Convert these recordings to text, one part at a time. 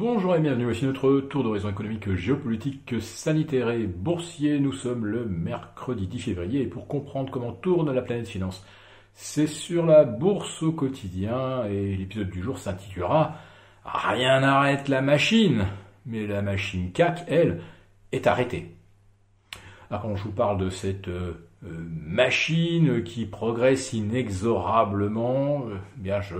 Bonjour et bienvenue, voici notre tour d'horizon économique, géopolitique, sanitaire et boursier. Nous sommes le mercredi 10 février et pour comprendre comment tourne la planète finance, c'est sur la bourse au quotidien et l'épisode du jour s'intitulera Rien n'arrête la machine, mais la machine CAC, elle, est arrêtée. Alors quand je vous parle de cette euh, euh, machine qui progresse inexorablement, euh, bien je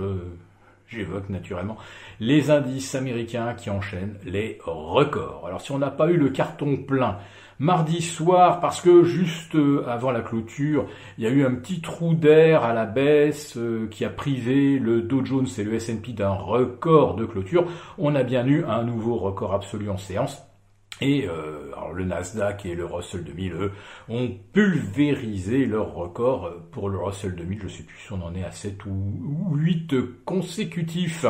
j'évoque naturellement les indices américains qui enchaînent les records. Alors si on n'a pas eu le carton plein mardi soir, parce que juste euh, avant la clôture, il y a eu un petit trou d'air à la baisse euh, qui a privé le Dow Jones et le S&P d'un record de clôture, on a bien eu un nouveau record absolu en séance. Et euh, alors le Nasdaq et le Russell 2000, eux, ont pulvérisé leur record. Pour le Russell 2000, je ne sais plus si on en est à 7 ou 8 consécutifs.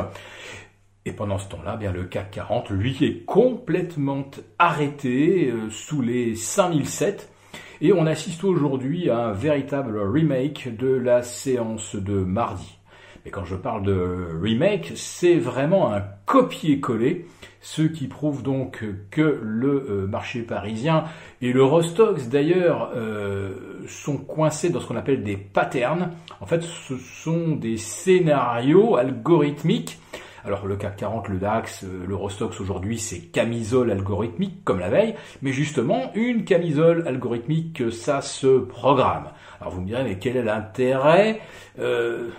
Et pendant ce temps-là, bien le CAC 40, lui, est complètement arrêté euh, sous les 5007. Et on assiste aujourd'hui à un véritable remake de la séance de mardi. Mais quand je parle de remake, c'est vraiment un copier-coller, ce qui prouve donc que le euh, marché parisien et le Rostox d'ailleurs euh, sont coincés dans ce qu'on appelle des patterns. En fait, ce sont des scénarios algorithmiques alors le CAC 40, le DAX, euh, l'Eurostox aujourd'hui, c'est camisole algorithmique comme la veille, mais justement, une camisole algorithmique, ça se programme. Alors vous me direz, mais quel est l'intérêt? Euh,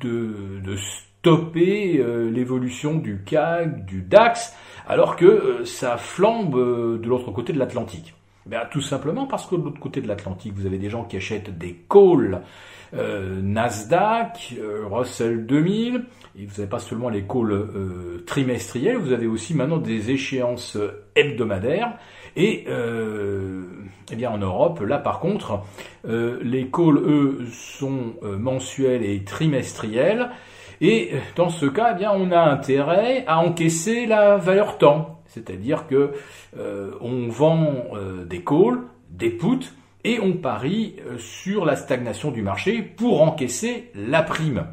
de, stopper euh, l'évolution du CAC, du DAX, alors que ça flambe de l'autre côté de l'Atlantique ben, Tout simplement parce que de l'autre côté de l'Atlantique, vous avez des gens qui achètent des calls euh, Nasdaq, euh, Russell 2000, et vous n'avez pas seulement les calls euh, trimestriels, vous avez aussi maintenant des échéances hebdomadaires. Et eh bien en Europe, là par contre, les calls, eux, sont mensuels et trimestriels. Et dans ce cas, eh bien, on a intérêt à encaisser la valeur temps. C'est-à-dire que on vend des calls, des puts, et on parie euh, sur la stagnation du marché pour encaisser la prime.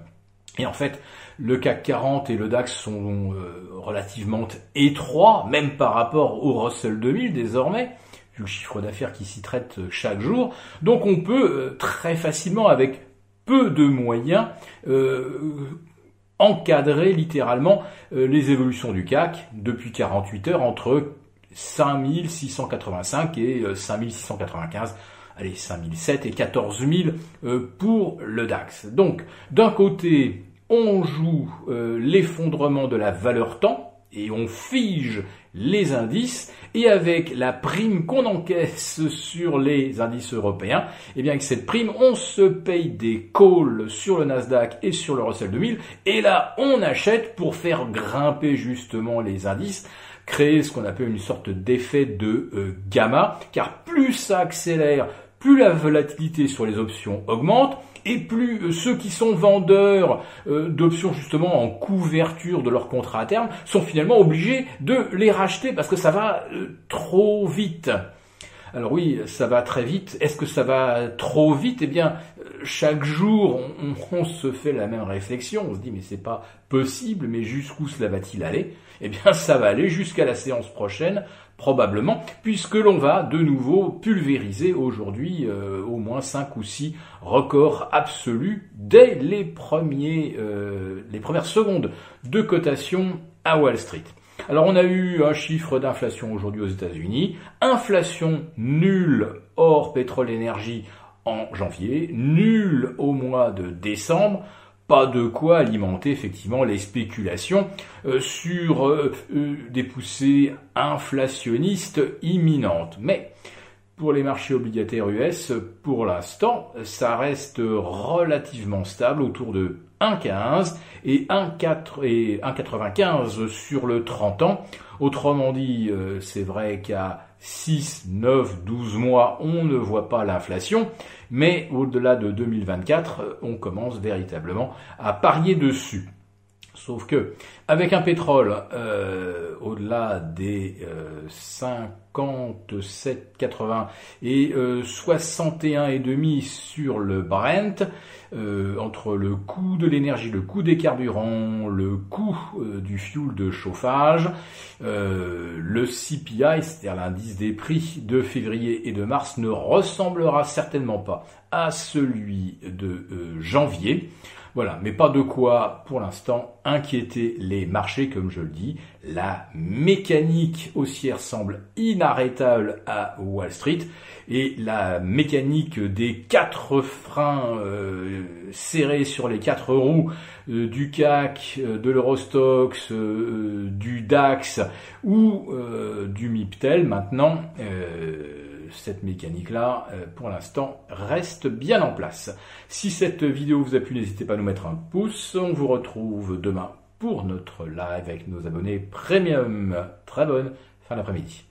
Et en fait, le CAC 40 et le DAX sont euh, relativement étroits, même par rapport au Russell 2000 désormais, vu le chiffre d'affaires qui s'y traite euh, chaque jour. Donc on peut très facilement, avec peu de moyens, encadrer littéralement les évolutions du CAC depuis 48 heures entre 5685 et 5695 allez, 5007 et 14000 euh, pour le DAX. Donc, d'un côté, on joue euh, l'effondrement de la valeur temps et on fige les indices et avec la prime qu'on encaisse sur les indices européens, et eh bien avec cette prime, on se paye des calls sur le Nasdaq et sur le Russell 2000 et là, on achète pour faire grimper justement les indices créer ce qu'on appelle une sorte d'effet de euh, gamma, car plus ça accélère, plus la volatilité sur les options augmente, et plus euh, ceux qui sont vendeurs euh, d'options justement en couverture de leur contrat à terme sont finalement obligés de les racheter parce que ça va euh, trop vite. Alors oui, ça va très vite. Est-ce que ça va trop vite? Eh bien, chaque jour, on, se fait la même réflexion. On se dit, mais c'est pas possible, mais jusqu'où cela va-t-il aller? Eh bien, ça va aller jusqu'à la séance prochaine, probablement, puisque l'on va de nouveau pulvériser aujourd'hui euh, au moins 5 ou 6 records absolus dès les, premiers, euh, les premières secondes de cotation à Wall Street. Alors on a eu un chiffre d'inflation aujourd'hui aux États-Unis, inflation nulle hors pétrole énergie en janvier, nulle au mois de décembre, pas de quoi alimenter effectivement les spéculations euh, sur euh, euh, des poussées inflationnistes imminentes. Mais pour les marchés obligataires US, pour l'instant, ça reste relativement stable autour de 1,15 et 1,95 sur le 30 ans. Autrement dit, c'est vrai qu'à 6, 9, 12 mois, on ne voit pas l'inflation, mais au-delà de 2024, on commence véritablement à parier dessus. Sauf que, avec un pétrole euh, au-delà des euh, 57,80 et euh, 61,5 sur le Brent, euh, entre le coût de l'énergie, le coût des carburants, le coût euh, du fuel de chauffage, euh, le CPI, c'est-à-dire l'indice des prix de février et de mars, ne ressemblera certainement pas à celui de janvier. Voilà, mais pas de quoi, pour l'instant, inquiéter les marchés, comme je le dis. La mécanique haussière semble inarrêtable à Wall Street et la mécanique des quatre freins euh, serrés sur les quatre roues euh, du CAC, euh, de l'Eurostox, du DAX ou du MIPTEL maintenant cette mécanique-là, euh, pour l'instant, reste bien en place. Si cette vidéo vous a plu, n'hésitez pas à nous mettre un pouce. On vous retrouve demain pour notre live avec nos abonnés premium. Très bonne fin d'après-midi.